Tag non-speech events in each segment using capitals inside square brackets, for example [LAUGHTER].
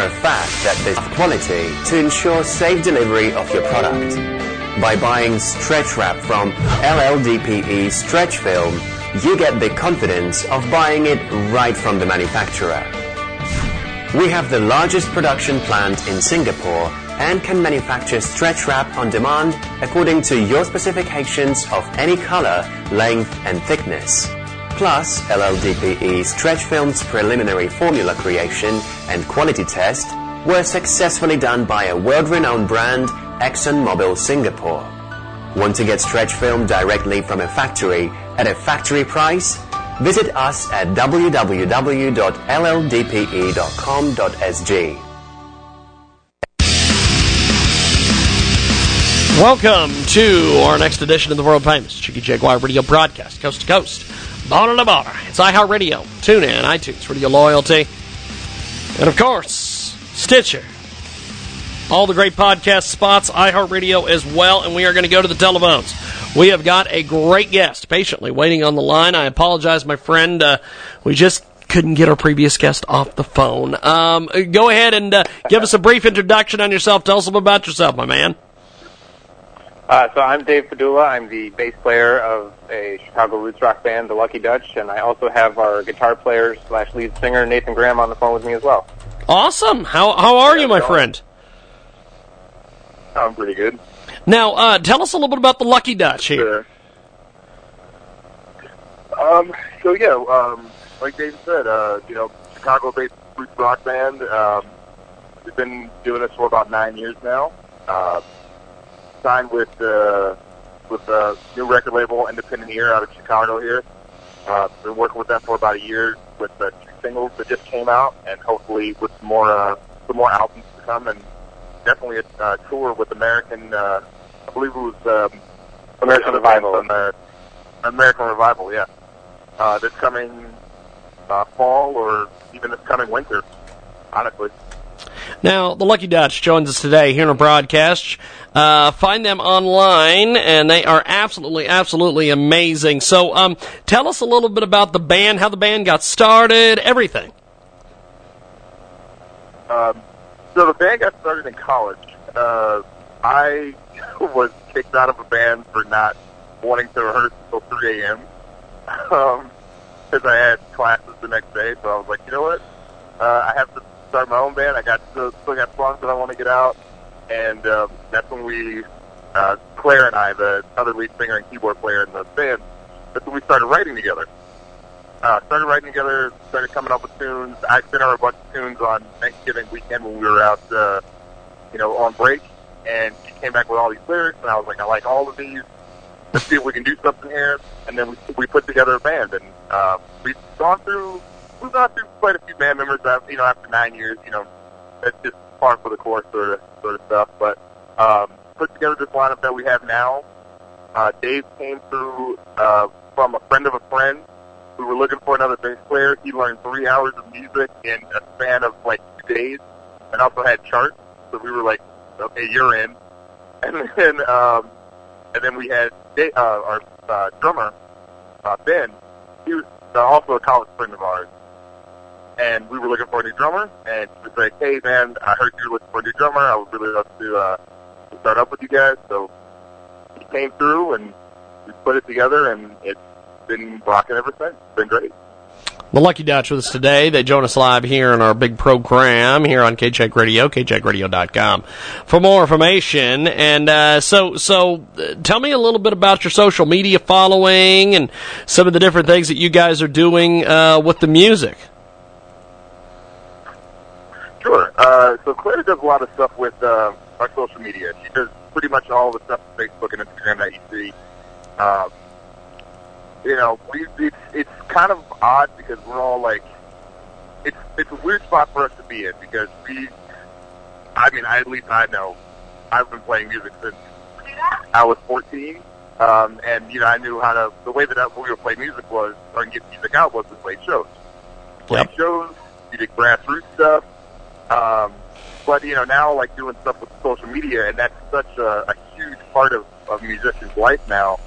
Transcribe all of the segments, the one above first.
for a fact that there's quality to ensure safe delivery of your product. By buying stretch wrap from LLDPE stretch film, you get the confidence of buying it right from the manufacturer. We have the largest production plant in Singapore and can manufacture stretch wrap on demand according to your specifications of any color, length, and thickness. Plus, LLDPE stretch film's preliminary formula creation and quality test were successfully done by a world-renowned brand, ExxonMobil Singapore. Want to get stretch film directly from a factory at a factory price? Visit us at www.lldpe.com.sg. Welcome to our next edition of the world famous Jiggy Jaguar Radio broadcast, coast to coast, border to border. It's iHeartRadio, Tune in, iTunes, Radio Loyalty, and of course, Stitcher. All the great podcast spots, iHeartRadio as well, and we are going to go to the telephones. We have got a great guest patiently waiting on the line. I apologize, my friend. Uh, we just couldn't get our previous guest off the phone. Um, go ahead and uh, give us a brief introduction on yourself. Tell us a little about yourself, my man. Uh, so I'm Dave Padula. I'm the bass player of a Chicago roots rock band, the Lucky Dutch, and I also have our guitar player slash lead singer Nathan Graham on the phone with me as well. Awesome. How how are you, my friend? I'm pretty good. Now, uh, tell us a little bit about the Lucky Dutch here. Um, so yeah, um, like Dave said, uh, you know, Chicago-based roots rock band. Um, we've been doing this for about nine years now. Uh, signed with uh, with a new record label, Independent Ear, out of Chicago here. Uh, been working with them for about a year with the two singles that just came out, and hopefully with some more uh, some more albums to come, and definitely a uh, tour with American. Uh, I believe it was um, American Revival. Amer- American Revival, yeah. Uh, this coming uh, fall or even this coming winter, honestly. Now, the Lucky Dutch joins us today here in a broadcast. Uh, find them online, and they are absolutely, absolutely amazing. So, um, tell us a little bit about the band, how the band got started, everything. Um, so the band got started in college. Uh, I [LAUGHS] was kicked out of a band for not wanting to rehearse until 3 a.m. [LAUGHS] Um, because I had classes the next day. So I was like, you know what? Uh, I have to start my own band. I got still, still got songs that I want to get out, and um, that's when we, uh, Claire and I, the other lead singer and keyboard player in the band, that's when we started writing together. Uh, started writing together, started coming up with tunes. I sent her a bunch of tunes on Thanksgiving weekend when we were out, uh, you know, on break, and she came back with all these lyrics, and I was like, I like all of these. Let's see if we can do something here. And then we, we put together a band, and uh, we've gone through we've gone through quite a few band members. That, you know, after nine years, you know, that's just par for the course sort of sort of stuff. But um, put together this lineup that we have now. Uh, Dave came through uh, from a friend of a friend. We were looking for another bass player. He learned three hours of music in a span of like two days, and also had charts. So we were like, okay, you're in. [LAUGHS] And then um, and then we had Da- uh, our uh, drummer uh, Ben. He was uh, also a college friend of ours and we were looking for a new drummer. And he was like, "Hey, man, I heard you're looking for a new drummer. I would really love to uh, start up with you guys." So he came through, and we put it together, and it's been rocking ever since. It's been great. The Lucky Dutch with us today. They join us live here in our big program here on KJAG Radio, kjagradio.com for more information. And uh, so, so uh, tell me a little bit about your social media following and some of the different things that you guys are doing uh, with the music. Sure. Uh, so Claire does a lot of stuff with uh, our social media. She does pretty much all the stuff on Facebook and Instagram that you see. Um, you know, we it's it's kind of odd because we're all like, it's it's a weird spot for us to be in because we, I mean, I, at least I know, I've been playing music since I was 14. Um, and you know, I knew how to. The way that I, we would play music was, or get music out was to play shows. Play Yep. shows. You did grassroots stuff. Um, but you know, now like doing stuff with social media, and that's such a, a huge part of of musicians' life now.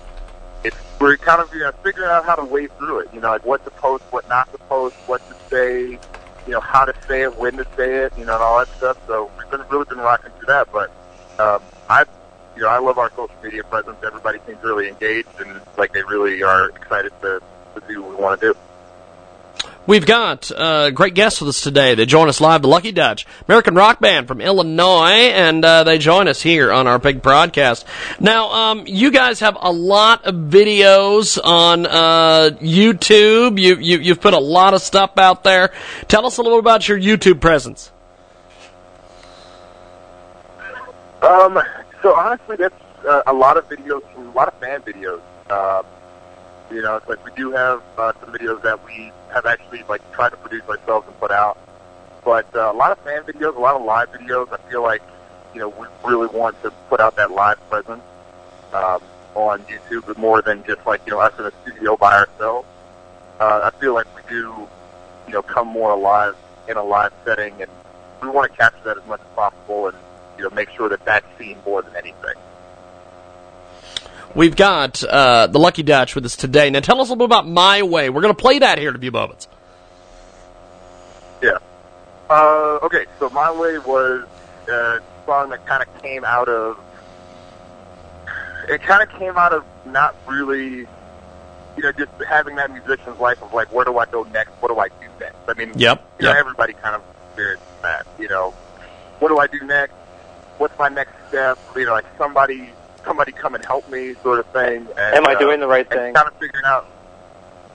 It's we're kind of you know figuring out how to wade through it. You know, like what to post, what not to post, what to say. you know, how to say it, when to say it, you know, and all that stuff. So we've been really been rocking through that. But um, I, you know, I love our social media presence. Everybody seems really engaged and like they really are excited to, to do what we want to do. We've got uh, great guests with us today. They join us live, the Lucky Dutch, American rock band from Illinois, and uh, they join us here on our big broadcast. Now, um, you guys have a lot of videos on uh, YouTube. You, you, you've put a lot of stuff out there. Tell us a little about your YouTube presence. Um, so honestly, that's uh, a lot of videos, a lot of fan videos. You know, it's like we do have uh, some videos that we have actually like tried to produce ourselves and put out, but uh, a lot of fan videos, a lot of live videos. I feel like you know we really want to put out that live presence um, on YouTube, but more than just like you know us in a studio by ourselves. Uh, I feel like we do, you know, come more alive in a live setting, and we want to capture that as much as possible, and you know, make sure that that's seen more than anything. We've got uh, the Lucky Dutch with us today. Now, tell us a little bit about My Way. We're going to play that here in a few moments. Yeah. Uh, okay, so My Way was a song that kind of came out of. It kind of came out of not really, you know, just having that musician's life of like, where do I go next? What do I do next? I mean, Yep, you know, everybody kind of experiences that. You know, what do I do next? What's my next step? You know, like somebody, somebody come and help me, sort of thing. And, Am I uh, doing the right and thing? Kind of figuring out.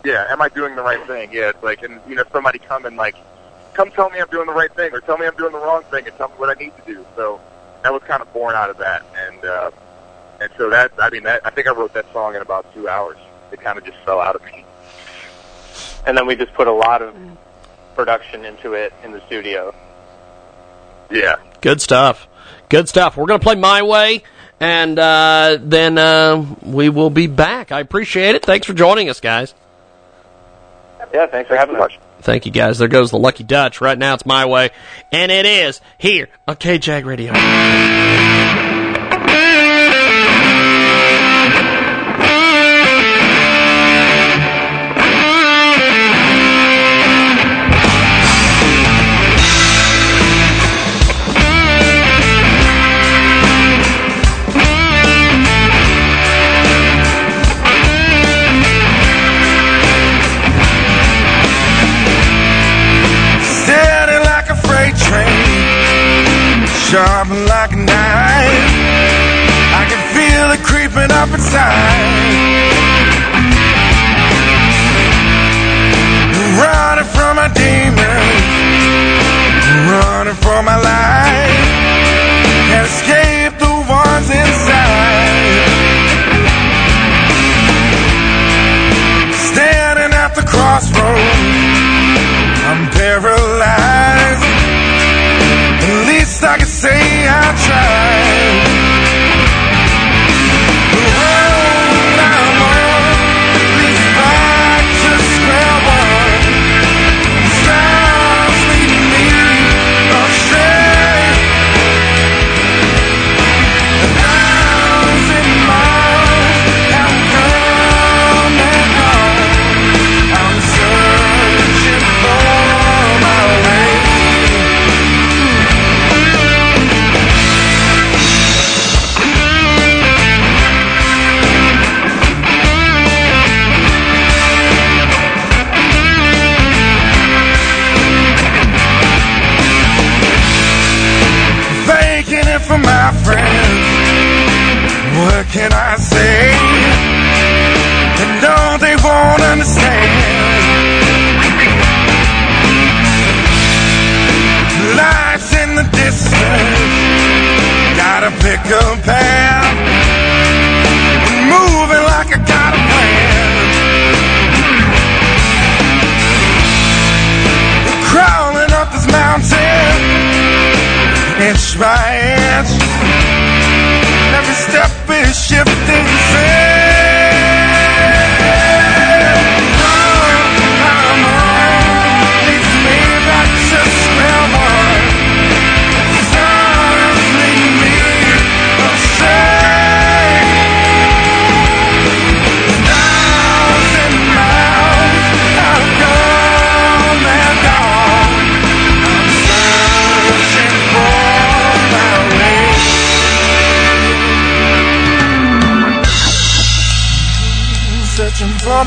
Yeah, am I doing the right thing? Yeah, it's like, and you know, somebody come and like, come tell me I'm doing the right thing, or tell me I'm doing the wrong thing, and tell me what I need to do. So that was kind of born out of that, and uh, and so that, I mean, that I think I wrote that song in about two hours. It kind of just fell out of me. And then we just put a lot of production into it in the studio. Yeah. Good stuff. Good stuff. We're going to play My Way, and uh, then uh, we will be back. I appreciate it. Thanks for joining us, guys. Yeah, thanks for having us. Thank you, guys. There goes the Lucky Dutch. Right now, it's My Way, and it is here on KJAG Radio. Sharp like a knife. I can feel it creeping up inside. Running from my demons, running for my life.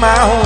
My way.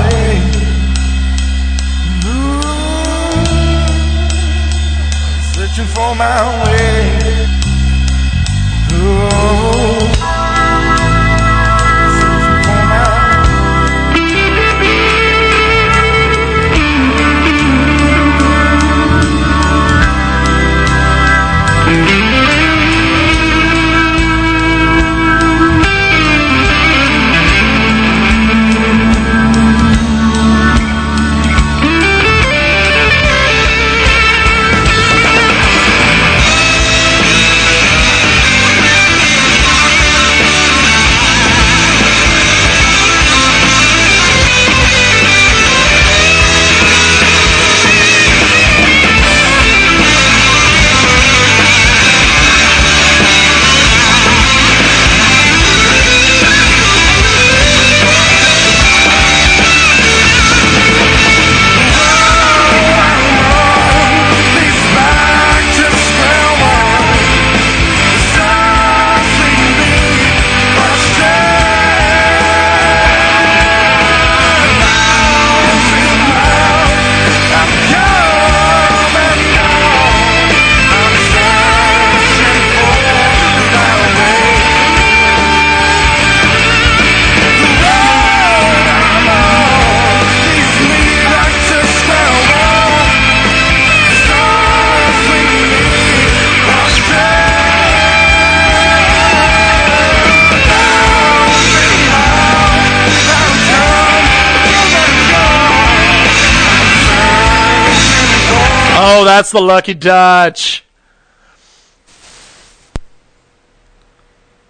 Oh, that's the Lucky Dutch.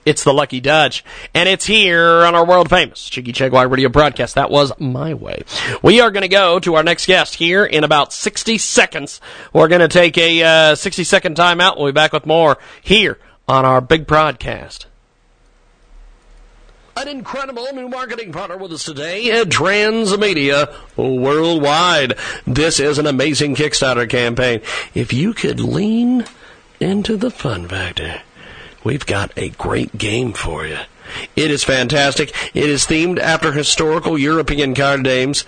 It's the Lucky Dutch, and it's here on our world famous Jiggy Jaguar radio broadcast. That was my way. We are going to go to our next guest here in about 60 seconds. We're going to take a uh, 60 second timeout. We'll be back with more here on our big broadcast. An incredible new marketing partner with us today, uh, Transmedia Worldwide. This is an amazing Kickstarter campaign. If you could lean into the fun factor, we've got a great game for you. It is fantastic. It is themed after historical European card games,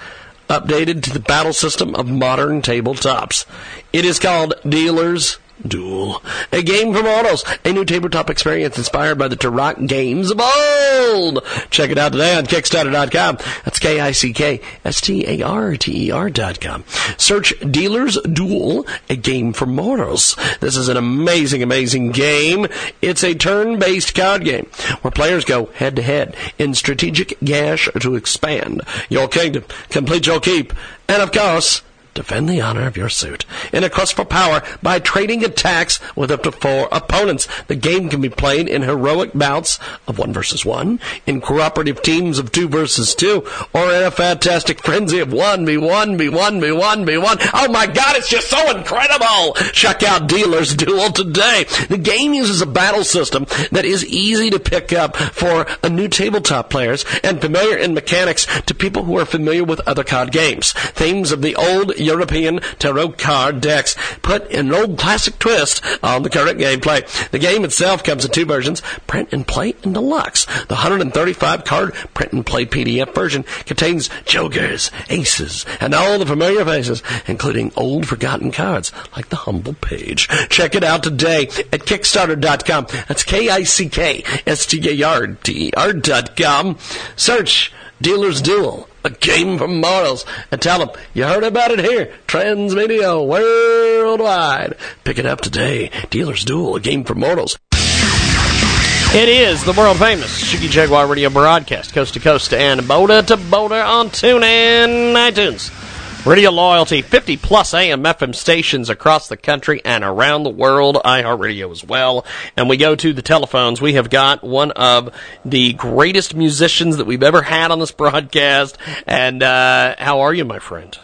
updated to the battle system of modern tabletops. It is called Dealers Duel, a game for mortals, a new tabletop experience inspired by the tarot games of old. Check it out today on Kickstarter.com. That's K-I-C-K-S-T-A-R-T-E-R dot com. Search Dealers Duel, a game for mortals. This is an amazing, amazing game. It's a turn-based card game where players go head-to-head in strategic gash to expand your kingdom, complete your keep, and of course, Defend the honor of your suit in a quest for power by trading attacks with up to four opponents. The game can be played in heroic bouts of one versus one, in cooperative teams of two versus two, or in a fantastic frenzy of one v one v one v one v one. Oh my God, it's just so incredible! Check out Dealer's Duel today. The game uses a battle system that is easy to pick up for new tabletop players and familiar in mechanics to people who are familiar with other card games. Themes of the old European tarot card decks put an old classic twist on the current gameplay. The game itself comes in two versions, print and play and deluxe. The 135 card print and play PDF version contains jokers, aces, and all the familiar faces, including old forgotten cards like the humble page. Check it out today at Kickstarter.com. That's K-I-C-K-S-T-A-R-T-E-R dot com. Search Dealer's Duel, a game for mortals, and tell them you heard about it here, Transmedia Worldwide. Pick it up today. Dealer's Duel, a game for mortals. It is the world famous Jiggy Jaguar radio broadcast, coast to coast and boulder to boulder on TuneIn, iTunes. Radio Loyalty, 50 plus AM FM stations across the country and around the world, iHeartRadio as well. And we go to the telephones. We have got one of the greatest musicians that we've ever had on this broadcast. And uh, how are you, my friend?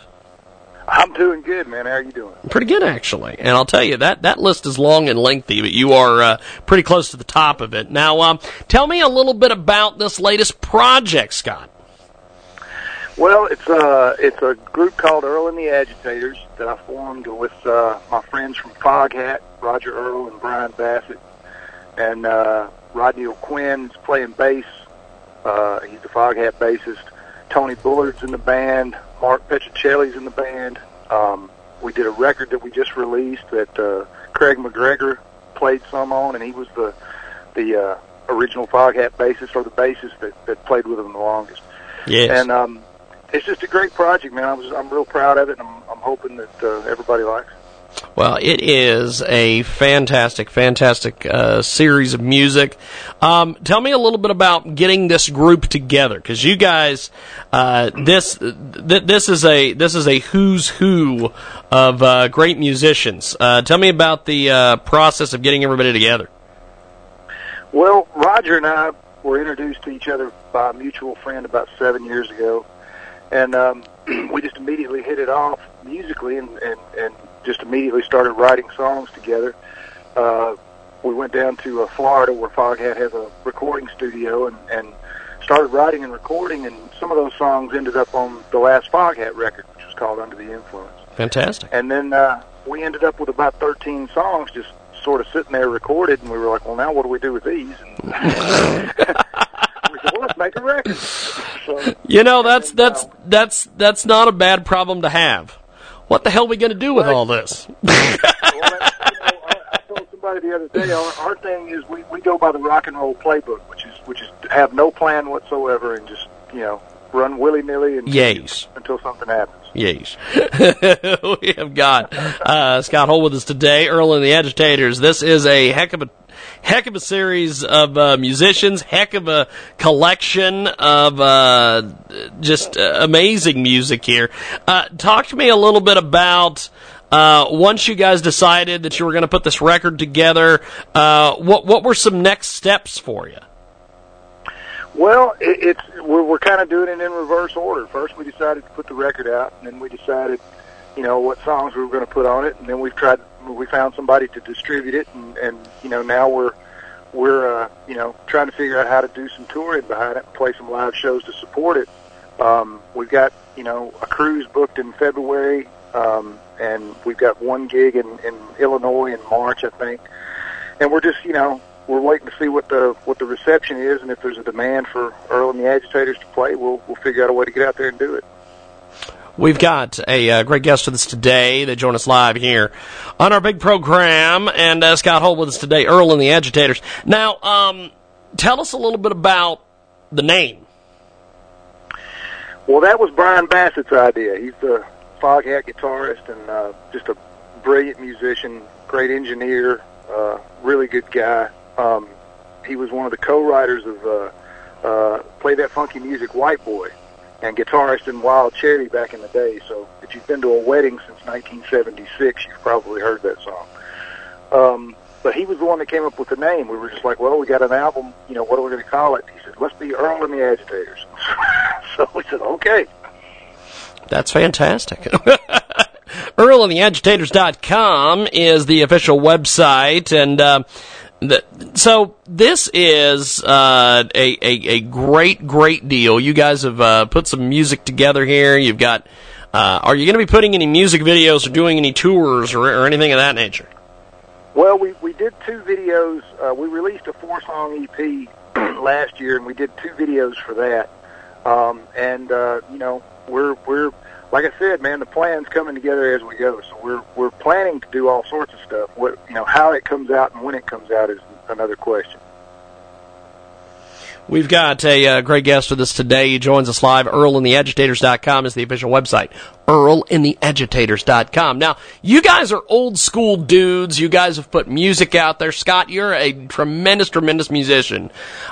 I'm doing good, man. How are you doing? Pretty good, actually. And I'll tell you that that list is long and lengthy, but you are uh, pretty close to the top of it. Now, um, tell me a little bit about this latest project, Scott. Well, it's a it's a group called Earl and the Agitators that I formed with uh, my friends from Foghat, Roger Earl and Bryan Bassett, and uh, Rodney O'Quinn is playing bass. Uh, he's the Foghat bassist. Tony Bullard's in the band. Mark Petricelli's in the band. Um, we did a record that we just released that uh, Craig MacGregor played some on, and he was the the uh, original Foghat bassist or the bassist that, that played with him the longest. Yes. And um, it's just a great project, man. I was I'm real proud of it, and I'm, I'm hoping that uh, everybody likes. it. Well, it is a fantastic, fantastic uh, series of music. Um, tell me a little bit about getting this group together, because you guys, uh, this th- this is a this is a who's who of uh, great musicians. Uh, tell me about the uh, process of getting everybody together. Well, Roger and I were introduced to each other by a mutual friend about seven years ago, and um, [CLEARS THROAT] we just immediately hit it off musically, and, and and just immediately started writing songs together. Uh, we went down to uh, Florida where Foghat has a recording studio, and and started writing and recording, and some of those songs ended up on the last Foghat record, which was called Under the Influence. Fantastic. And then uh, we ended up with about 13 songs just sort of sitting there recorded, and we were like, well, now what do we do with these? And [LAUGHS] [LAUGHS] well, let's make a record. So, You know that's then, that's uh, that's that's not a bad problem to have. What the hell are we going to do with Right. all this? well, that's, you know, I, I told somebody the other day, our, our thing is we, we go by the rock and roll playbook, which is which is have no plan whatsoever and just you know run willy nilly and Yes. until something happens. Yes. [LAUGHS] we have got uh, Scott Holt with us today, Earl and the Agitators. This is a heck of a heck of a series of uh, musicians, heck of a collection of uh, just uh, amazing music here. Uh, talk to me a little bit about. Uh, once you guys decided that you were going to put this record together, what what were some next steps for you? Well, it, it's we're, we're kind of doing it in reverse order. First, we decided to put the record out, and then we decided, you know, what songs we were going to put on it, and then we've tried. We found somebody to distribute it, and, and you know, now we're we're uh, you know trying to figure out how to do some touring behind it, play some live shows to support it. Um, we've got you know a cruise booked in February, um, and we've got one gig in, in Illinois in March, I think. And we're just you know we're waiting to see what the what the reception is, and if there's a demand for Earl and the Agitators to play, we'll we'll figure out a way to get out there and do it. We've got a uh, great guest with us today. They join us live here on our big program, and uh, Scott Holt with us today, Earl and the Agitators. Now, um, tell us a little bit about the name. Well, that was Bryan Bassett's idea. He's the Foghat guitarist and uh, just a brilliant musician, great engineer, uh, really good guy. Um, he was one of the co-writers of uh, uh, "Play That Funky Music, White Boy" and guitarist in Wild Cherry back in the day. So, if you've been to a wedding since 1976, you've probably heard that song. Um, but he was the one that came up with the name. We were just like, well, we got an album. You know, what are we going to call it? He said, let's be Earl and the Agitators. [LAUGHS] so we said, okay. That's fantastic. [LAUGHS] Earl and the Agitators.com is the official website, and uh, the, so this is uh, a, a a great great deal. You guys have uh, put some music together here. You've got. Uh, are you going to be putting any music videos or doing any tours or, or anything of that nature? Well, we we did two videos. Uh, we released a four song EP [CLEARS THROAT] last year, and we did two videos for that. Um, and uh, you know, we're we're like I said, man, the plan's coming together as we go. So we're we're planning to do all sorts of stuff. What you know, how it comes out and when it comes out is another question. We've got a uh, great guest with us today. He joins us live. EarlandTheAgitators.com is the official website. EarlandTheAgitators.com. Now, you guys are old school dudes. You guys have put music out there. Scott, you're a tremendous, tremendous musician.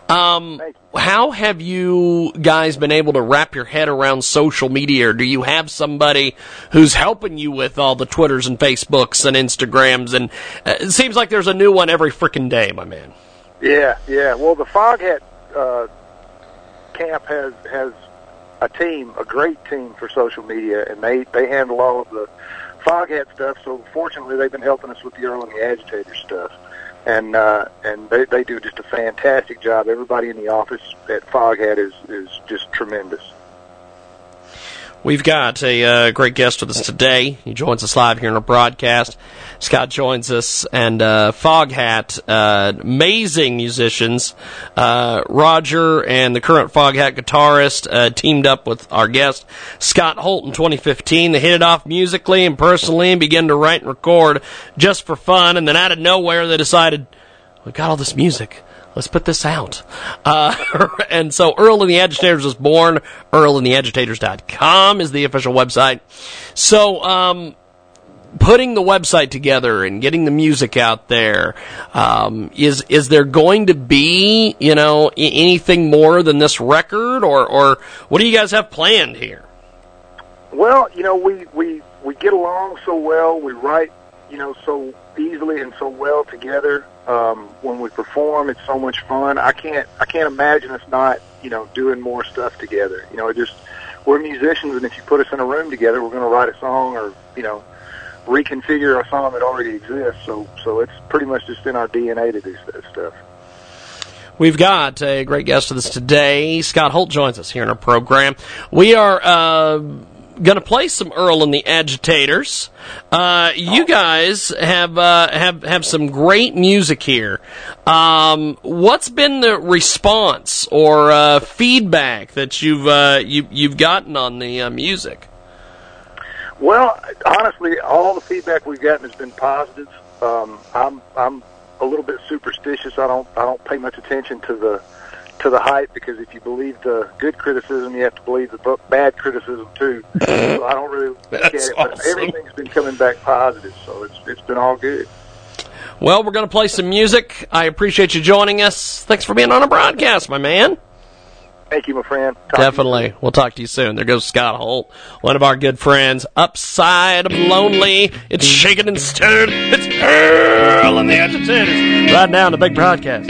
Um, how have you guys been able to wrap your head around social media? Or do you have somebody who's helping you with all the Twitters and Facebooks and Instagrams? And uh, it seems like there's a new one every freaking day, my man. Yeah, yeah. Well, the Foghat uh, camp has has a team, a great team for social media, and they they handle all of the Foghat stuff. So fortunately, they've been helping us with the Earl and the Agitator stuff, and uh, and they they do just a fantastic job. Everybody in the office at Foghat is is just tremendous. We've got a uh, great guest with us today. He joins us live here in our broadcast. Scott joins us, and uh, Foghat, uh, amazing musicians. Uh, Roger and the current Foghat guitarist uh, teamed up with our guest Scott Holt in 2015. They hit it off musically and personally, and began to write and record just for fun. And then out of nowhere, they decided we've got all this music let's put this out. Uh, [LAUGHS] and so Earl and the Agitators was born. EarlandTheAgitators.com is the official website. So, um, putting the website together and getting the music out there, um, is, is there going to be, you know, anything more than this record or, or what do you guys have planned here? Well, you know, we we we get along so well. We write, you know, so easily and so well together. Um, when we perform, it's so much fun. I can't I can't imagine us not, you know, doing more stuff together. You know, it just we're musicians, and if you put us in a room together, we're going to write a song or you know reconfigure a song that already exists. So so it's pretty much just in our DNA to do that stuff. We've got a great guest with us today. Scott Holt joins us here in our program. We are uh, going to play some Earl and the Agitators. Uh, you guys have uh, have have some great music here. Um, what's been the response or uh, feedback that you've uh, you, you've gotten on the uh, music? Well, honestly, all the feedback we've gotten has been positive. Um, I'm I'm a little bit superstitious. I don't I don't pay much attention to the to the hype because if you believe the good criticism, you have to believe the bad criticism too. [LAUGHS] so I don't really look at it, but everything's been coming back positive. So it's it's been all good. Well, we're going to play some music. I appreciate you joining us. Thanks for being on a broadcast, my man. Thank you, my friend. Talk Definitely. We'll talk to you soon. There goes Scott Holt, one of our good friends. Upside of Lonely. It's shaken and stirred. It's Earl and the Agitators. Right now on the big broadcast.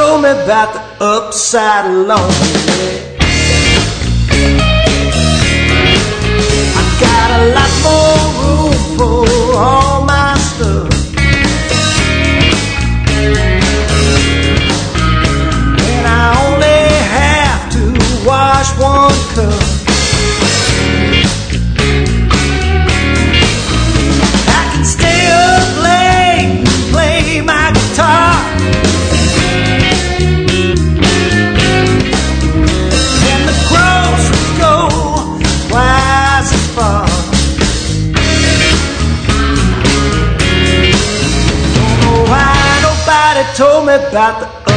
told me about the upside lonely. I got a lot more room for all my stuff. Told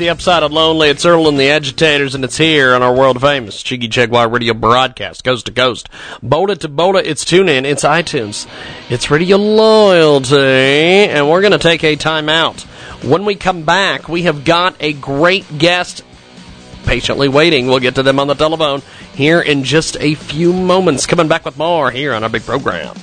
the upside of Lonely. It's Earl and the Agitators, and it's here on our world famous Jiggy Jaguar radio broadcast, coast to coast. Boda to Boda, it's TuneIn, it's iTunes, it's Radio Loyalty, and we're going to take a timeout. When we come back, we have got a great guest patiently waiting. We'll get to them on the telephone here in just a few moments. Coming back with more here on our big program.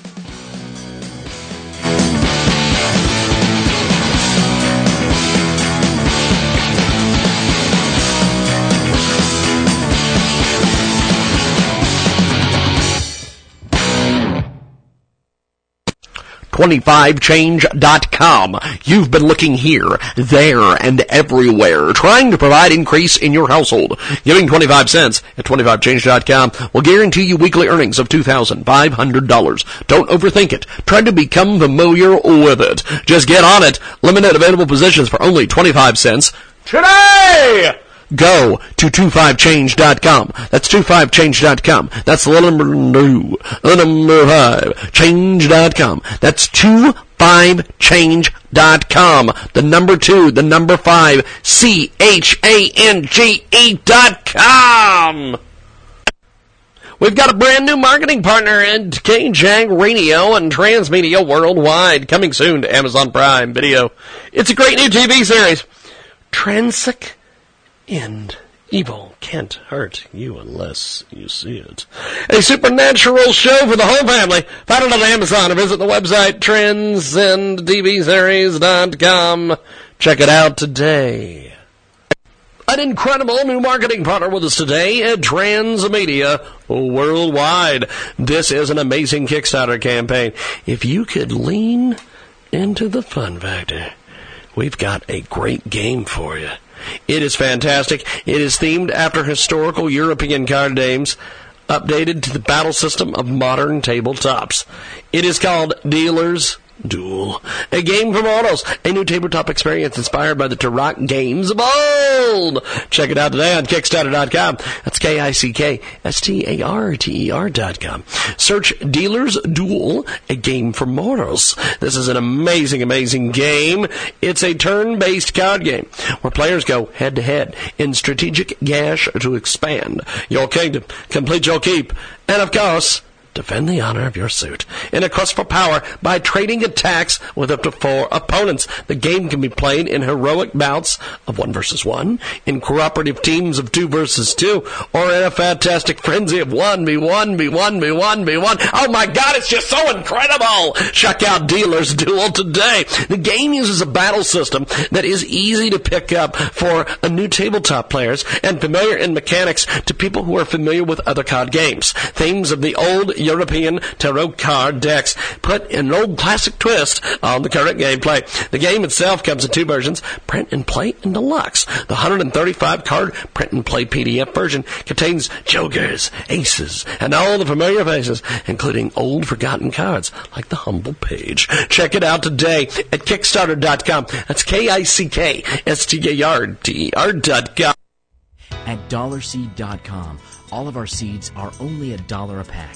TwentyFiveChange.com. You've been looking here, there, and everywhere, trying to provide increase in your household. Giving 25 cents at 25change.com will guarantee you weekly earnings of $2,500. Don't overthink it. Try to become familiar with it. Just get on it. Limited available positions for only 25 cents today! Go to 25change.com. That's 25change.com. That's the number two, the number five, change.com. That's 25change.com. The number two, the number five, C-H-A-N-G-E dot com. We've got a brand new marketing partner in KJAG Radio and Transmedia Worldwide, coming soon to Amazon Prime Video. It's a great new TV series. Transic End. Evil can't hurt you unless you see it. A supernatural show for the whole family. Find it on Amazon or visit the website transcendtvseries.com. Check it out today. An incredible new marketing partner with us today at Transmedia Worldwide. This is an amazing Kickstarter campaign. If you could lean into the fun factor, we've got a great game for you. It is fantastic. It is themed after historical European card games, updated to the battle system of modern tabletops. It is called Dealer's Duel, a game for mortals. a new tabletop experience inspired by the tarot games of old. Check it out today on Kickstarter.com. That's K-I-C-K-S-T-A-R-T-E-R dot com. Search Dealer's Duel, a game for mortals. This is an amazing, amazing game. It's a turn-based card game where players go head-to-head in strategic gash to expand your kingdom, complete your keep, and of course, Defend the honor of your suit in a quest for power by trading attacks with up to four opponents. The game can be played in heroic bouts of one versus one, in cooperative teams of two versus two, or in a fantastic frenzy of one v one v one v one v one. Oh my God, it's just so incredible! Check out Dealer's Duel today. The game uses a battle system that is easy to pick up for new tabletop players and familiar in mechanics to people who are familiar with other card games. Themes of the old European tarot card decks put an old classic twist on the current gameplay. The game itself comes in two versions, print and play and deluxe. The 135 card print and play PDF version contains jokers, aces, and all the familiar faces, including old forgotten cards like the humble page. Check it out today at Kickstarter.com. That's K-I-C-K-S-T-A-R-T-E-R dot com. At dollarseed.com, all of our seeds are only a dollar a pack.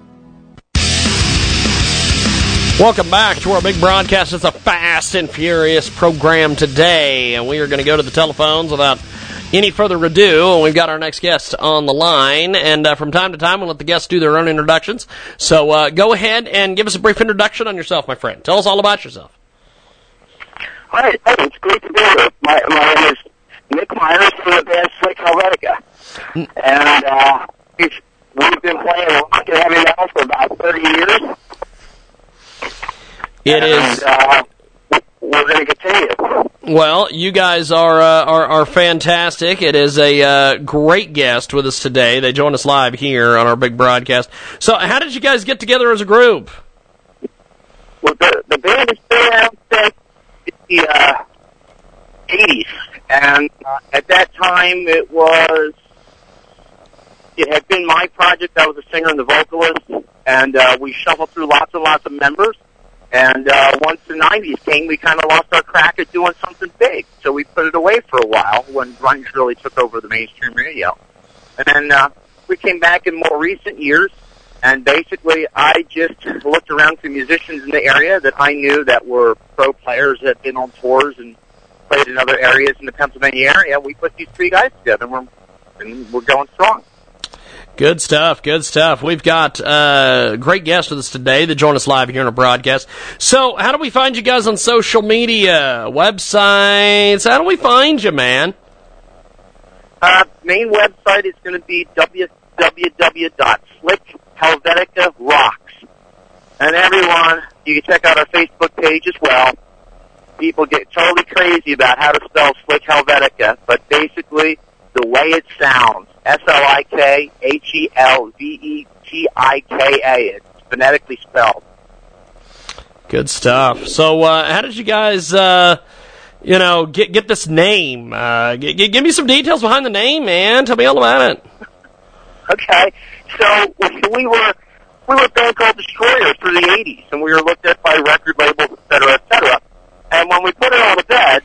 Welcome back to our big broadcast. It's a fast and furious program today, and we are going to go to the telephones without any further ado, we've got our next guest on the line, and uh, from time to time, we'll let the guests do their own introductions. So uh, go ahead and give us a brief introduction on yourself, my friend. Tell us all about yourself. Hi, hey, it's great to be here. My, my name is Nick Myers from the band Slick Helvetica. And uh, we've, we've been playing rock and heavy metal for about 30 years. It and, is. Uh, we're going to continue. Well, you guys are uh, are, are fantastic. It is a uh, great guest with us today. They join us live here on our big broadcast. So, how did you guys get together as a group? Well, the, the band has been around since the uh, 80s. And uh, at that time, it was, it had been my project. I was a singer and the vocalist. And uh, we shuffled through lots and lots of members. And uh, once the 90s came, we kind of lost our crack at doing something big. So we put it away for a while when grunge really took over the mainstream radio. And then uh, we came back in more recent years. And basically, I just looked around for musicians in the area that I knew that were pro players that had been on tours and played in other areas in the Pennsylvania area. We put these three guys together, and we're and we're going strong. Good stuff. Good stuff. We've got uh, great guests with us today that join us live here on a broadcast. So, how do we find you guys on social media, websites? How do we find you, man? Uh, main website is going to be www.slickhelvetica rocks. And everyone, you can check out our Facebook page as well. People get totally crazy about how to spell Slick Helvetica, but basically, the way it sounds, S-L-I-K-H-E-L-V-E-T-I-K-A. It's phonetically spelled. Good stuff. So, uh, how did you guys, uh, you know, get get this name? Uh, g- g- give me some details behind the name, man. Tell me all about it. Okay, so we were we were a band called Destroyer through the '80s, and we were looked at by record labels, et cetera, et cetera. And when we put it all to bed,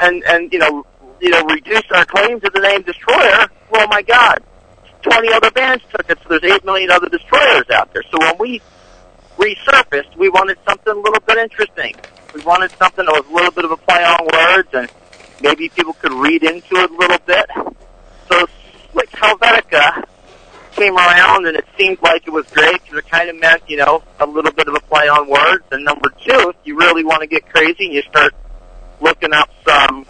and and you know you know reduced our claim to the name Destroyer, well, my God, twenty other bands took it, so there's eight million other Destroyers out there. So when we resurfaced, we wanted something a little bit interesting. We wanted something that was a little bit of a play on words, and maybe people could read into it a little bit. So Slick Helvetica came around, and it seemed like it was great because it kind of meant, you know, a little bit of a play on words. And number two, if you really want to get crazy and you start looking up some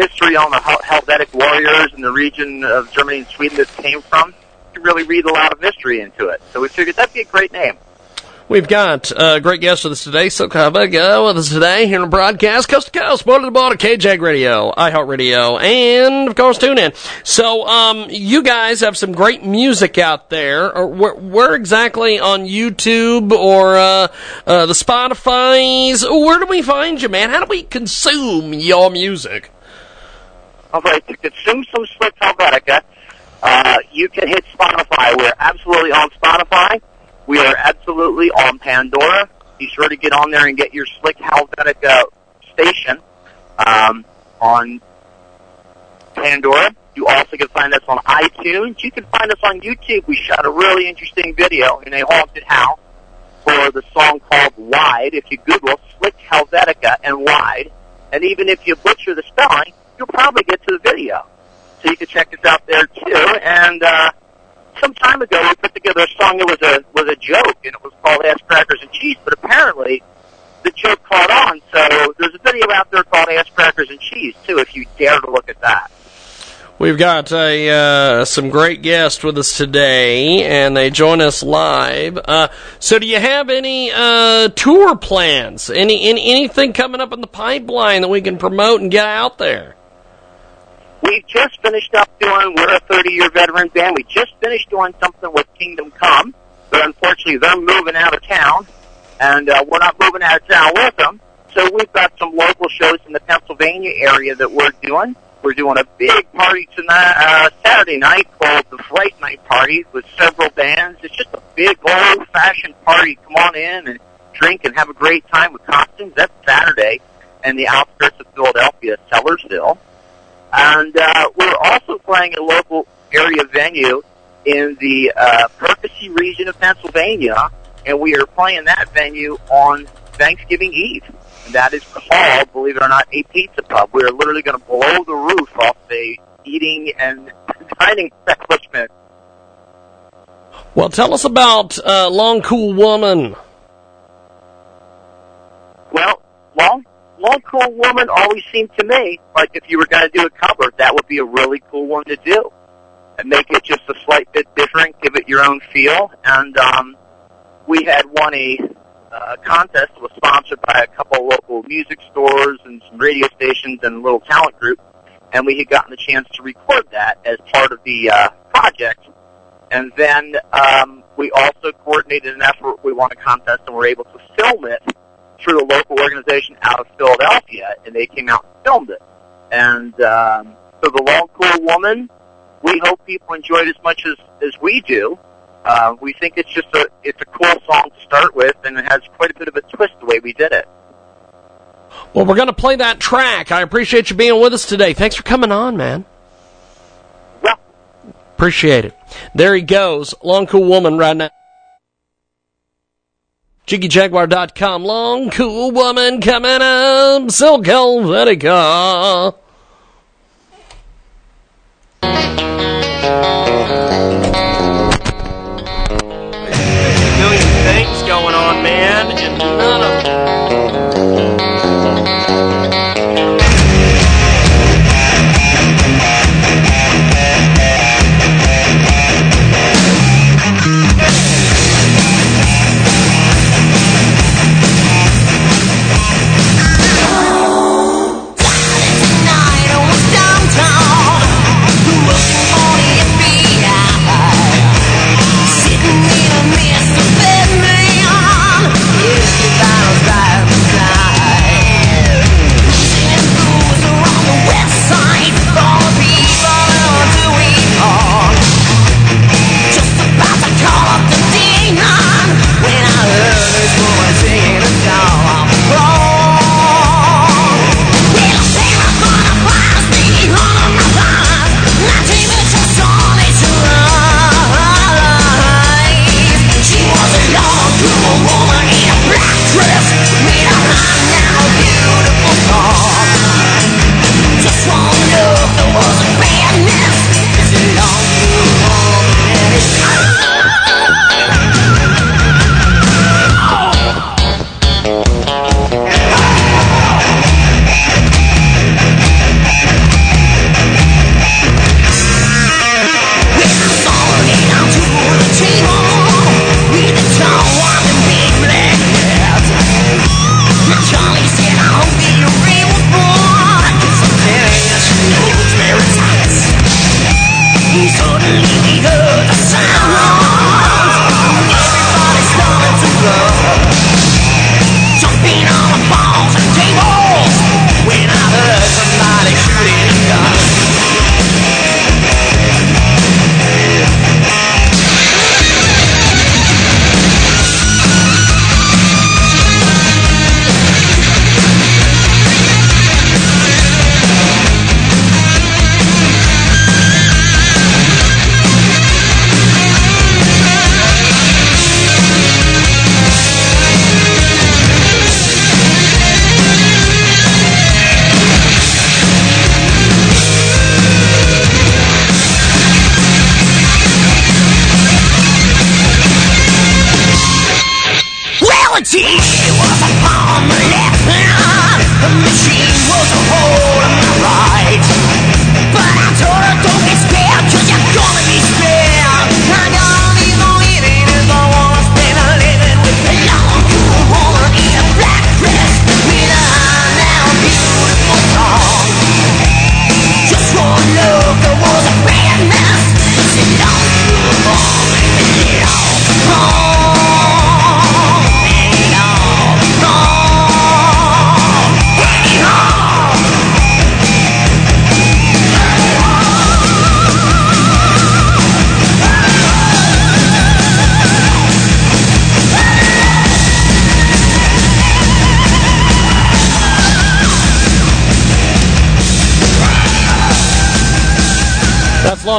history on the Hel- Helvetic warriors in the region of Germany and Sweden that came from, you can really read a lot of history into it. So we figured that'd be a great name. We've got uh, great guest with us today. So Kavaga with us today here on the broadcast, coast to coast, border to border, KJAG Radio, iHeartRadio, and of course TuneIn. So, um, you guys have some great music out there. Or where, where exactly on YouTube or uh, uh, the Spotify's? Where do we find you, man? How do we consume your music? All right, to consume some Slick Helvetica, uh, you can hit Spotify. We're absolutely on Spotify. We are absolutely on Pandora. Be sure to get on there and get your Slick Helvetica station um, on Pandora. You also can find us on iTunes. You can find us on YouTube. We shot a really interesting video in a haunted house for the song called Wide. If you Google Slick Helvetica and Wide, and even if you butcher the spelling, you'll probably get to the video. So you can check this out there too. And uh, some time ago, we put together a song that was a was a joke, and it was called Ass Crackers and Cheese. But apparently, the joke caught on. So there's a video out there called Ass Crackers and Cheese too. If you dare to look at that. We've got a, uh, some great guests with us today, and they join us live. Uh, so, do you have any uh, tour plans? Any, any anything coming up in the pipeline that we can promote and get out there? We just finished up doing. We're a 30 year veteran band. We just finished doing something with Kingdom Come, but unfortunately they're moving out of town, and uh, we're not moving out of town with them. So we've got some local shows in the Pennsylvania area that we're doing. We're doing a big party tonight, uh, Saturday night called the Fright Night Party with several bands. It's just a big old fashioned party. Come on in and drink and have a great time with costumes. That's Saturday in the outskirts of Philadelphia, Sellersville. And uh, we're also playing a local area venue in the uh, Percy region of Pennsylvania, and we are playing that venue on Thanksgiving Eve. And that is called, believe it or not, a pizza pub. We are literally going to blow the roof off a eating and [LAUGHS] dining establishment. Well, tell us about uh, Long Cool Woman. Well, long, long cool woman always seemed to me like if you were going to do a cover, that would be a really cool one to do, and make it just a slight bit different, give it your own feel. And um, we had won a uh, contest that was sponsored by a couple local music stores and some radio stations and a little talent group, and we had gotten the chance to record that as part of the uh, project. And then um, we also coordinated an effort. We won a contest and were able to film it through a local organization out of Philadelphia, and they came out and filmed it. And um, so the Long Cool Woman, we hope people enjoy it as much as as we do. Uh, we think it's just a it's a cool song to start with, and it has quite a bit of a twist the way we did it. Well, we're going to play that track. I appreciate you being with us today. Thanks for coming on, man. Yeah. Appreciate it. There he goes. Long Cool Woman right now. JiggyJaguar.com. Long Cool Woman coming up. Slick Helvetica. million things going on, man, and none of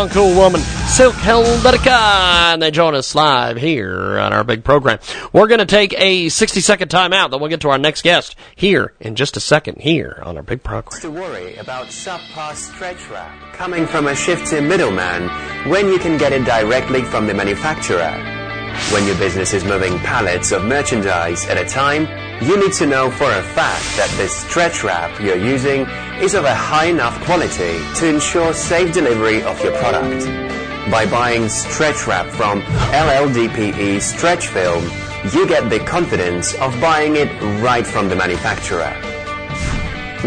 Long Cool Woman. Slick Helvetica, and they join us live here on our big program. We're going to take a 60 second timeout, then we'll get to our next guest here in just a second here on our big program. to worry about subpar stretch wrap coming from a shifty middleman when you can get it directly from the manufacturer. When your business is moving pallets of merchandise at a time, you need to know for a fact that the stretch wrap you're using is of a high enough quality to ensure safe delivery of your product. By buying stretch wrap from LLDPE stretch film, you get the confidence of buying it right from the manufacturer.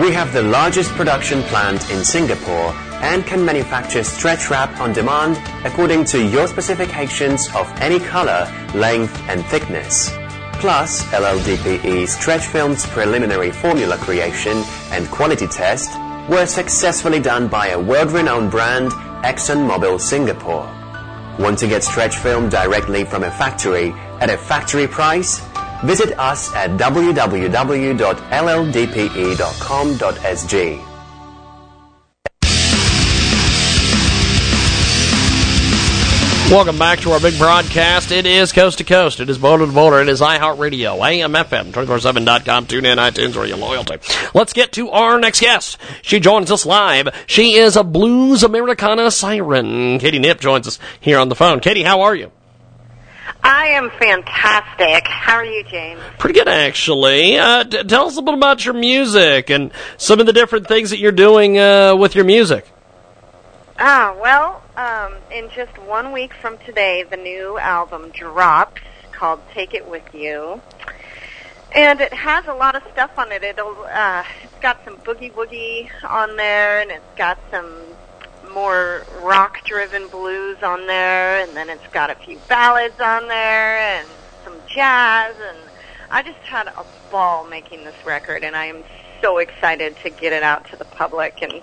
We have the largest production plant in Singapore and can manufacture stretch wrap on demand according to your specifications of any color, length, and thickness. Plus, LLDPE stretch film's preliminary formula creation and quality test were successfully done by a world-renowned brand, ExxonMobil Singapore. Want to get stretch film directly from a factory at a factory price? Visit us at www.lldpe.com.sg. Welcome back to our big broadcast. It is Coast to Coast. It is Boulder to Boulder. It is iHeartRadio, AM, FM, 247.com, tune in, iTunes, or your loyalty. Let's get to our next guest. She joins us live. She is a blues Americana siren. Katie Knipp joins us here on the phone. Katie, how are you? I am fantastic. How are you, James? Pretty good, actually. Uh, t- tell us a bit about your music and some of the different things that you're doing uh, with your music. Ah, well, um, in just one week from today, the new album drops called "Take It With You," and it has a lot of stuff on it. It'll, uh, it's got some boogie woogie on there, and it's got some more rock-driven blues on there, and then it's got a few ballads on there, and some jazz, and I just had a ball making this record, and I am so excited to get it out to the public in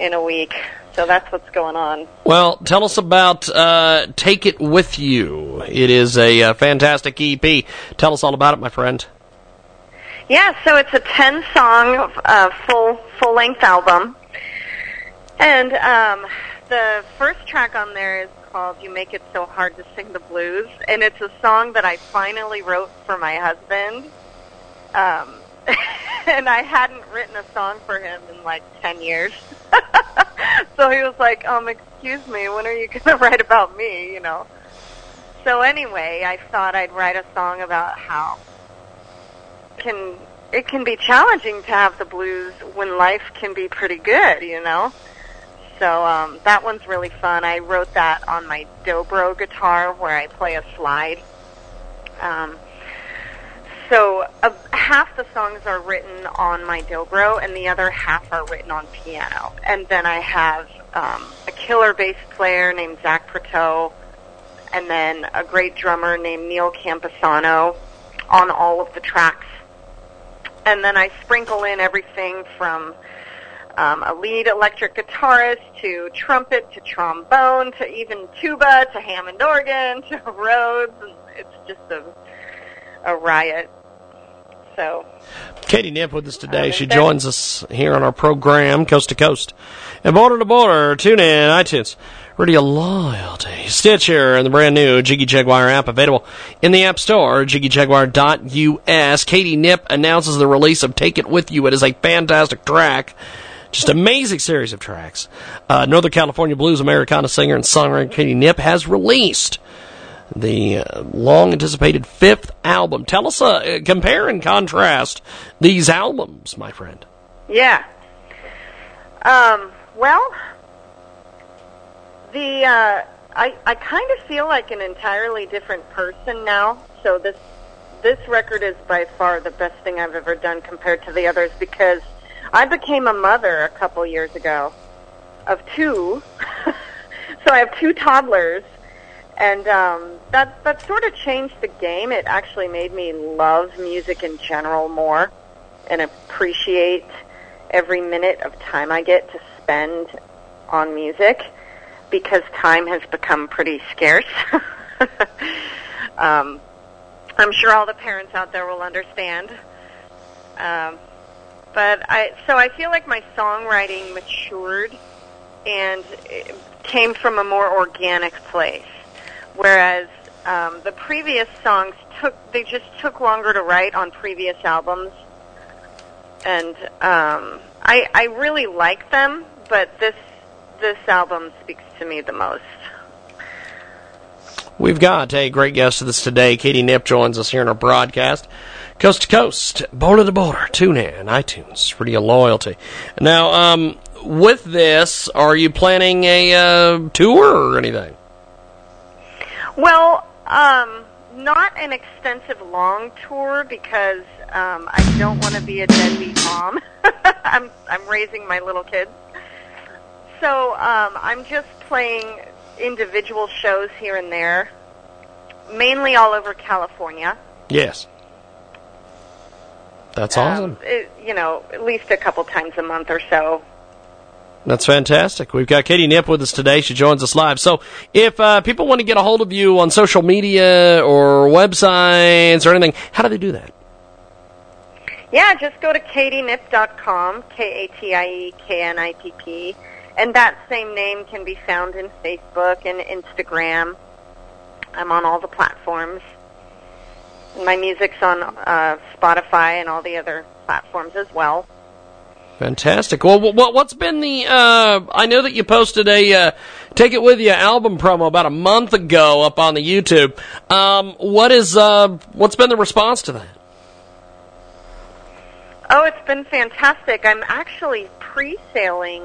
in a week. So that's what's going on. Well, tell us about uh, Take It With You. It is a uh, fantastic EP. Tell us all about it, my friend. Yeah, so it's a ten song uh, full full length album, and um, the first track on there is called "You Make It So Hard to Sing the Blues," and it's a song that I finally wrote for my husband. Um, [LAUGHS] and I hadn't written a song for him in like ten years. [LAUGHS] so he was like, um, excuse me, when are you [LAUGHS] going to write about me, you know? So anyway, I thought I'd write a song about how can it can be challenging to have the blues when life can be pretty good, you know? So um that one's really fun. I wrote that on my dobro guitar where I play a slide. Um so uh, half the songs are written on my dobro, and the other half are written on piano. And then I have um, a killer bass player named Zach Prateau, and then a great drummer named Neil Camposano on all of the tracks. And then I sprinkle in everything from um, a lead electric guitarist to trumpet to trombone to even tuba to Hammond organ to [LAUGHS] Rhodes, and it's just a a riot. So Katie Knipp with us today. She joins us here on our program, Coast to Coast. And border to border, tune in, iTunes, Radio Loyalty, Stitcher, and the brand new Jiggy Jaguar app available in the App Store, jiggyjaguar.us. Katie Knipp announces the release of Take It With You. It is a fantastic track. Just amazing series of tracks. Uh, Northern California Blues Americana singer and songwriter Katie Nip has released the uh, long anticipated fifth album. Tell us, uh, compare and contrast these albums, my friend. Yeah. Um, well, the uh, I I kind of feel like an entirely different person now. So this this record is by far the best thing I've ever done compared to the others because I became a mother a couple years ago of two. [LAUGHS] so I have two toddlers and um, that that sort of changed the game. It actually made me love music in general more and appreciate every minute of time I get to spend on music because time has become pretty scarce. [LAUGHS] um, I'm sure all the parents out there will understand. Um, but I so I feel like my songwriting matured and came from a more organic place. Whereas um, the previous songs took they just took longer to write on previous albums, and um, I I really like them, but this this album speaks to me the most. We've got a great guest with us today. Katie Knipp joins us here in our broadcast. Coast to coast, border to border, tune in, iTunes, Radio Loyalty. Now, um, with this, are you planning a uh, tour or anything? Well, um, not an extensive long tour because um, I don't want to be a deadbeat mom. [LAUGHS] I'm I'm raising my little kids, so um, I'm just playing individual shows here and there, mainly all over California. Yes. That's awesome. Um, it, you know, at least a couple times a month or so. That's fantastic. We've got Katie Knipp with us today. She joins us live. So, if uh, people want to get a hold of you on social media or websites or anything, how do they do that? Yeah, just go to katieknipp.com, K-A-T-I-E-K-N-I-P-P, and that same name can be found in Facebook and Instagram. I'm on all the platforms. My music's on uh, Spotify and all the other platforms as well. Fantastic. Well, what, what's been the? Uh, I know that you posted a uh, "Take It With You" album promo about a month ago up on the YouTube. Um, what is? Uh, what's been the response to that? Oh, it's been fantastic. I'm actually pre-sailing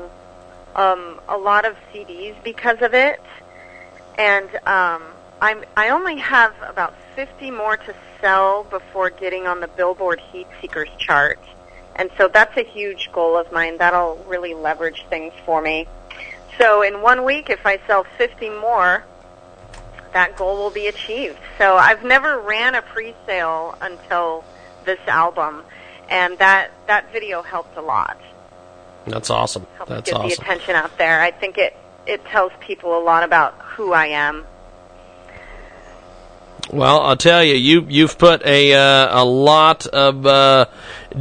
um, a lot of CDs because of it, and um, I'm I only have about 50 more to sell before getting on the Billboard Heat Seekers chart. And so that's a huge goal of mine. That'll really leverage things for me. So in one week, if I sell 50 more, that goal will be achieved. So I've never ran a pre-sale until this album, and that that video helped a lot. That's awesome. Helped That's get awesome. the attention out there. I think it it tells people a lot about who I am. Well, I'll tell you, you you've put a uh, a lot of uh,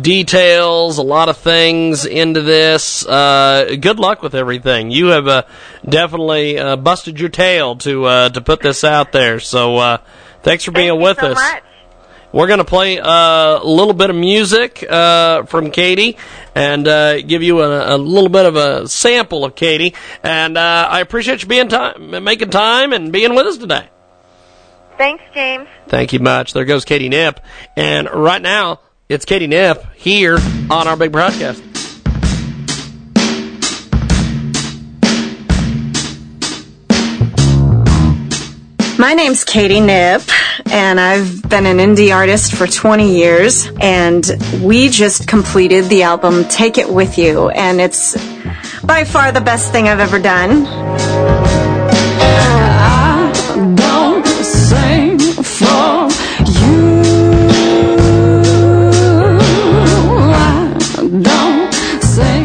details, a lot of things into this. Uh, good luck with everything. You have uh, definitely uh, busted your tail to uh, to put this out there. So uh, thanks for being with so us. much. We're going to play uh, a little bit of music uh, from Katie and uh, give you a, a little bit of a sample of Katie. And uh, I appreciate you being time, making time and being with us today. Thanks, James. Thank you much. There goes Katie Knipp. And right now, it's Katie Knipp here on our big broadcast. My name's Katie Knipp, and I've been an indie artist for 20 years, and we just completed the album Take It With You, and it's by far the best thing I've ever done.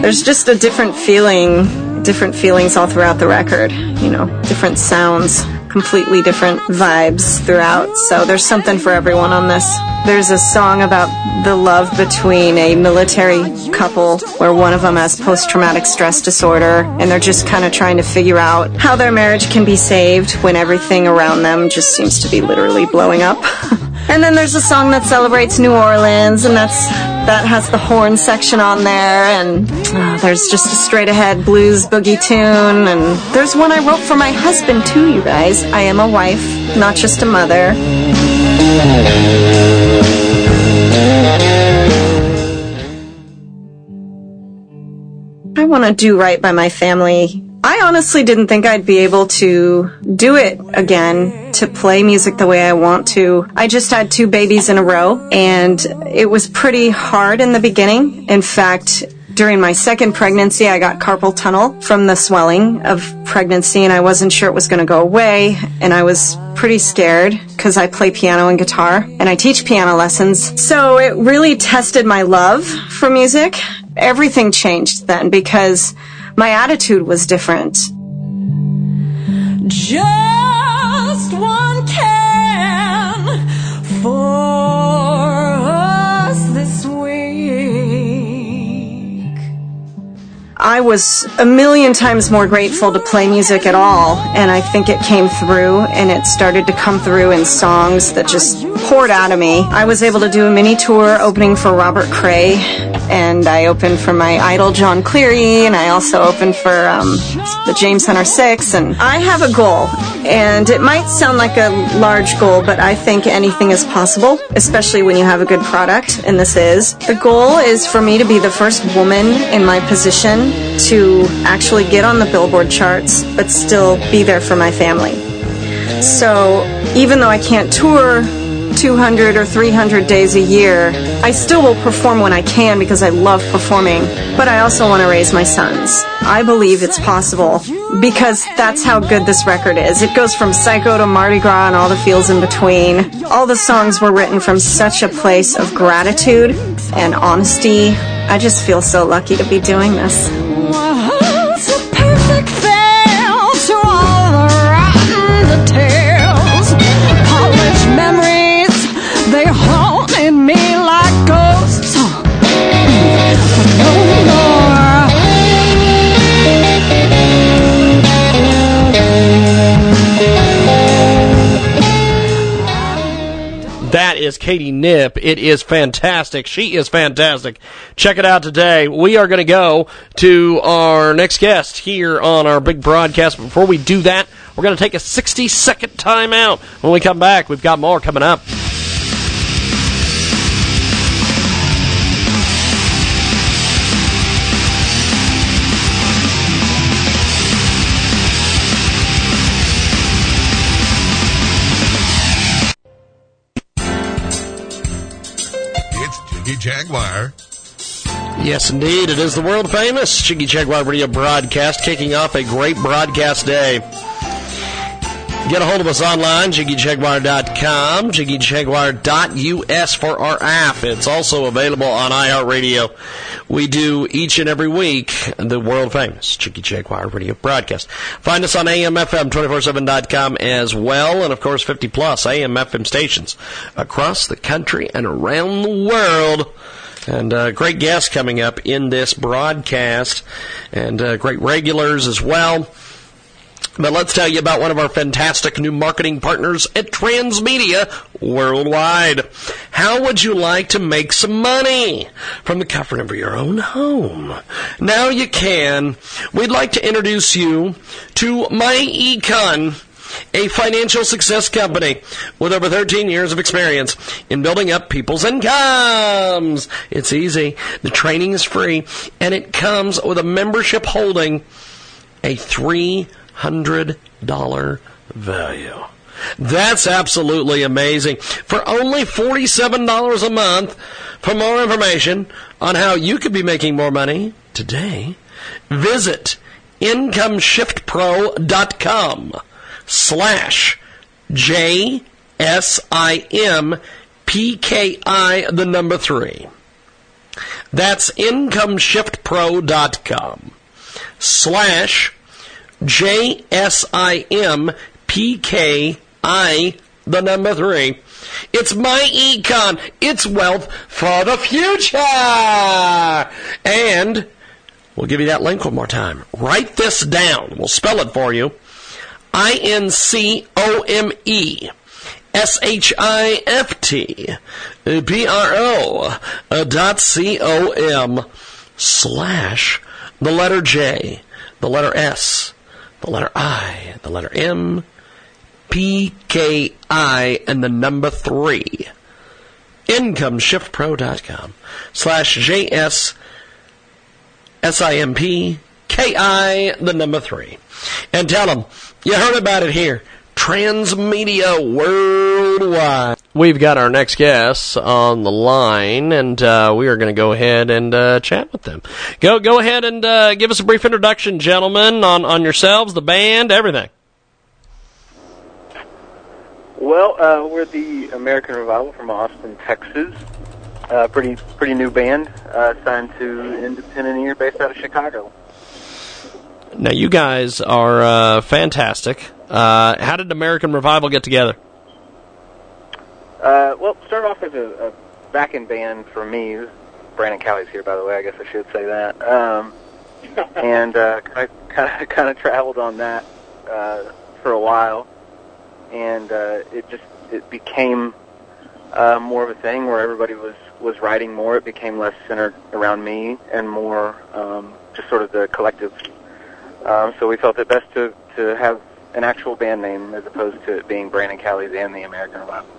There's just a different feeling, different feelings all throughout the record, you know, different sounds, completely different vibes throughout. So there's something for everyone on this. There's a song about the love between a military couple where one of them has post traumatic stress disorder and they're just kind of trying to figure out how their marriage can be saved when everything around them just seems to be literally blowing up. [LAUGHS] and then there's a song that celebrates New Orleans and that's that has the horn section on there and uh, there's just a straight ahead blues boogie tune and there's one I wrote for my husband too you guys. I am a wife, not just a mother. I want to do right by my family. I honestly didn't think I'd be able to do it again, to play music the way I want to. I just had two babies in a row, and it was pretty hard in the beginning. In fact, during my second pregnancy, I got carpal tunnel from the swelling of pregnancy, and I wasn't sure it was going to go away, and I was pretty scared because I play piano and guitar, and I teach piano lessons. So it really tested my love for music. Everything changed then because my attitude was different. Just one can for us this week. I was a million times more grateful to play music at all, and I think it came through, and it started to come through in songs that just poured out of me. I was able to do a mini tour opening for Robert Cray, and I opened for my idol Jon Cleary, and I also opened for um, the James Hunter Six, and I have a goal, and it might sound like a large goal, but I think anything is possible, especially when you have a good product, and this is. The goal is for me to be the first woman in my position to actually get on the Billboard charts, but still be there for my family. So even though I can't tour 200 or 300 days a year, I still will perform when I can because I love performing, but I also want to raise my sons. I believe it's possible because that's how good this record is. It goes from Psycho to Mardi Gras and all the feels in between. All the songs were written from such a place of gratitude and honesty. I just feel so lucky to be doing this. Is Katie Knipp. It is fantastic. She is fantastic. Check it out today. We are going to go to our next guest here on our big broadcast. Before we do that, we're going to take a 60 second timeout. When we come back, we've got more coming up. It's Jiggy Jaguar. Yes, indeed. It is the world famous Jiggy Jaguar radio broadcast, kicking off a great broadcast day. Get a hold of us online, jiggyjaguar.com, jiggyjaguar.us for our app. It's also available on iHeartRadio. We do each and every week the world famous Jiggy Jaguar radio broadcast. Find us on AMFM247.com as well, and of course 50 plus AM/FM stations across the country and around the world. And uh, great guests coming up in this broadcast, and uh, great regulars as well. But let's tell you about one of our fantastic new marketing partners at Transmedia Worldwide. How would you like to make some money from the comfort of your own home? Now you can. We'd like to introduce you to My Econ a financial success company with over 13 years of experience in building up people's incomes. It's easy. The training is free and it comes with a membership holding a $300 value. That's absolutely amazing. For only $47 a month, for more information on how you could be making more money today, visit IncomeshiftPro.com slash J S I M P K I the number three. That's IncomeshiftPro.com slash J S I M P K I the number three. It's my econ. It's wealth for the future. And we'll give you that link one more time. Write this down. We'll spell it for you. I N C O M E S H I F T P R O dot C O M slash the letter J, the letter S, the letter I, the letter M, P K I, and the number three. IncomeshiftPro.com slash J S S I M P K I, the number three. And tell them you heard about it here. Transmedia Worldwide. We've got our next guests on the line, and uh, we are going to go ahead and uh, chat with them. Go, go ahead and uh, give us a brief introduction, gentlemen, on on yourselves, the band, everything. Well, uh, we're the American Revival from Austin, Texas. Uh, pretty pretty new band, uh, signed to Independent Ear, based out of Chicago. Now, you guys are uh, fantastic. Uh, how did American Revival get together? Uh, well, start off as a, a backing band for me. Brandon Callie's here, by the way. I guess I should say that. Um, [LAUGHS] and uh, kind of kind of [LAUGHS] kind of traveled on that uh, for a while, and uh, it just it became uh, more of a thing where everybody was was writing more. It became less centered around me and more um, just sort of the collective. Um, so we felt it best to to have an actual band name as opposed to it being Brandon Callie's and the American Revival.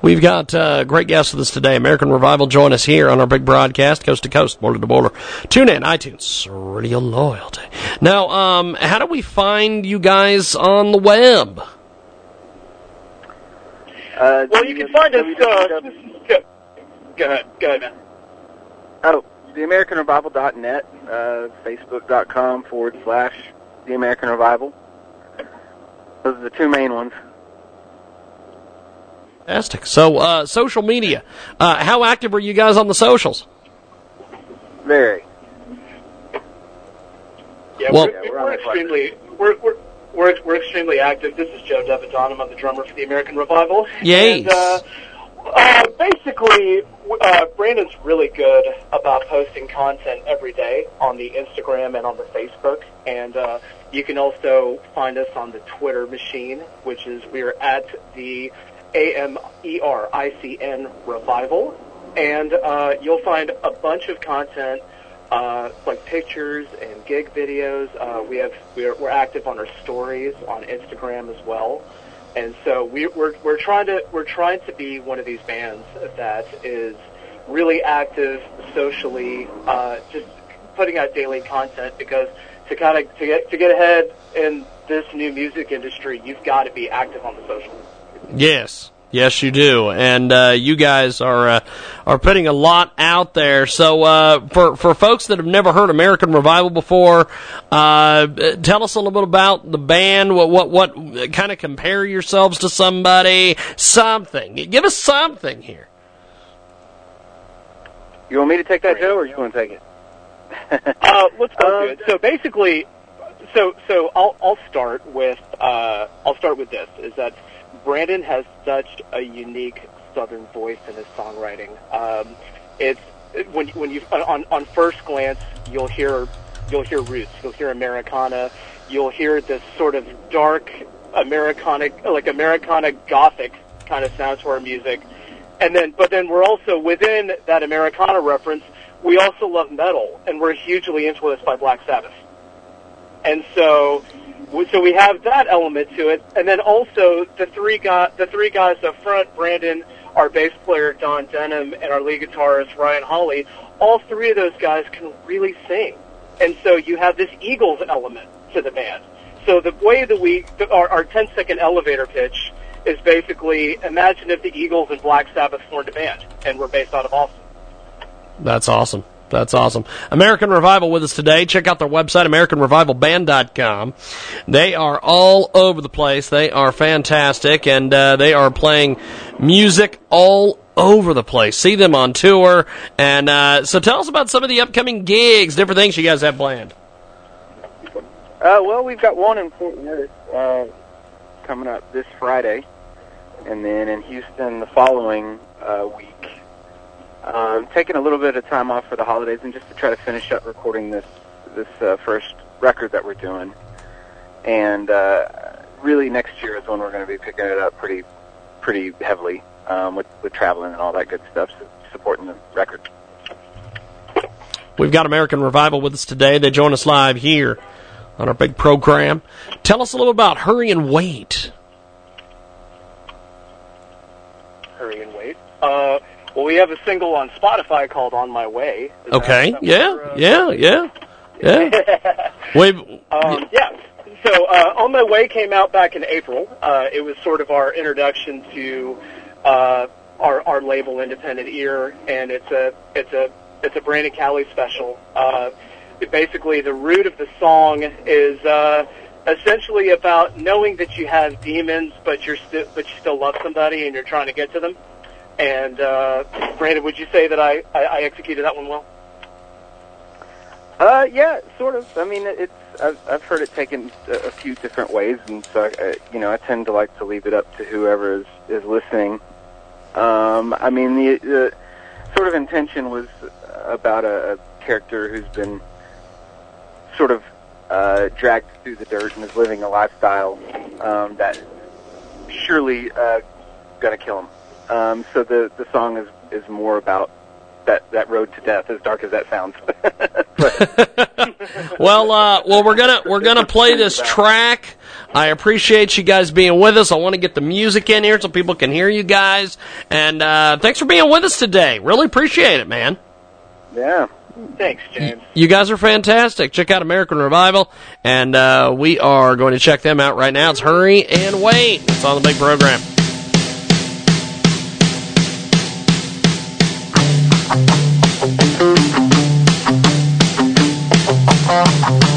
We've got uh, great guests with us today. American Revival join us here on our big broadcast, coast to coast, border to border. Tune in, iTunes, Radio Loyalty. Now, um, how do we find you guys on the web? Uh, well, you can find us. Uh, go, go ahead. Go ahead, man. Oh, theamericanrevival.net, uh, facebook.com forward slash the American Revival. Those are the two main ones. Fantastic. So, uh, social media. Uh, how active are you guys on the socials? Very. Yeah, Well- we're, we're extremely we're, we're we're we're extremely active. This is Joe Devidon. I'm the drummer for the American Revival. Yes. And, uh, uh, basically, uh, Brandon's really good about posting content every day on the Instagram and on the Facebook, and uh, you can also find us on the Twitter machine, which is we're at the A M E R I C N Revival, and uh, you'll find a bunch of content uh, like pictures and gig videos. Uh, we have we're, we're active on our stories on Instagram as well, and so we, we're we're trying to we're trying to be one of these bands that is really active socially, uh, just putting out daily content because to kind of to get to get ahead in this new music industry, you've got to be active on the social. Yes. Yes, you do, and uh, you guys are uh, are putting a lot out there. So, uh, for for folks that have never heard American Revival before, uh, tell us a little bit about the band. What what what kind of compare yourselves to somebody? Something. Give us something here. You want me to take that, Joe, or you want to take it? [LAUGHS] Uh, let's go through it. So basically, so so I'll I'll start with uh, I'll start with this: is that Brandon has such a unique Southern voice in his songwriting. Um, it's when when you on on first glance you'll hear you'll hear roots, you'll hear Americana, you'll hear this sort of dark Americana like Americana gothic kind of sound to our music, and then but then we're also within that Americana reference. We also love metal, and we're hugely influenced by Black Sabbath. And so, so we have that element to it, and then also the three guys, the three guys up front, Brandon, our bass player Don Denham, and our lead guitarist Ryan Hawley. All three of those guys can really sing, and so you have this Eagles element to the band. So the way that we, our, our 10 second elevator pitch is basically imagine if the Eagles and Black Sabbath formed a band, and we're based out of Austin. That's awesome. That's awesome. American Revival with us today. Check out their website, AmericanRevivalBand.com. They are all over the place. They are fantastic, and uh, they are playing music all over the place. See them on tour. And uh, so tell us about some of the upcoming gigs, different things you guys have planned. Uh, well, we've got one in Fort Worth uh, coming up this Friday, and then in Houston the following uh, week. Um, taking a little bit of time off for the holidays and just to try to finish up recording this this uh, first record that we're doing, and uh, really next year is when we're going to be picking it up pretty pretty heavily um, with with traveling and all that good stuff, so supporting the record. We've got American Revival with us today. They join us live here on our big program. Tell us a little about Hurry and Wait. Hurry and wait. Uh, well, we have a single on Spotify called "On My Way." Is that Okay. something Yeah. uh, Yeah. Yeah. Yeah. [LAUGHS] We've um, yeah. So uh, "On My Way" came out back in April. Uh, it was sort of our introduction to uh, our our label, Independent Ear, and it's a it's a it's a Brandon Cali special. Uh, it basically, the root of the song is uh, essentially about knowing that you have demons, but you're still but you still love somebody, and you're trying to get to them. And uh, Brandon, would you say that I, I, I executed that one well? Uh, yeah, sort of. I mean, it's I've, I've heard it taken a, few different ways, and so uh, you know, I tend to like to leave it up to whoever is is listening. Um, I mean, the, the sort of intention was about a, a character who's been sort of uh, dragged through the dirt and is living a lifestyle um, that surely uh, to kill him. Um, so the the song is is more about that that road to death, as dark as that sounds. [LAUGHS] [LAUGHS] well, uh, well, we're gonna we're gonna play this track. I appreciate you guys being with us. I want to get the music in here so people can hear you guys. And uh, thanks for being with us today. Really appreciate it, man. Yeah. Thanks, James. You guys are fantastic. Check out American Revival, and uh, we are going to check them out right now. It's Hurry and Wait. It's on the big program. Well,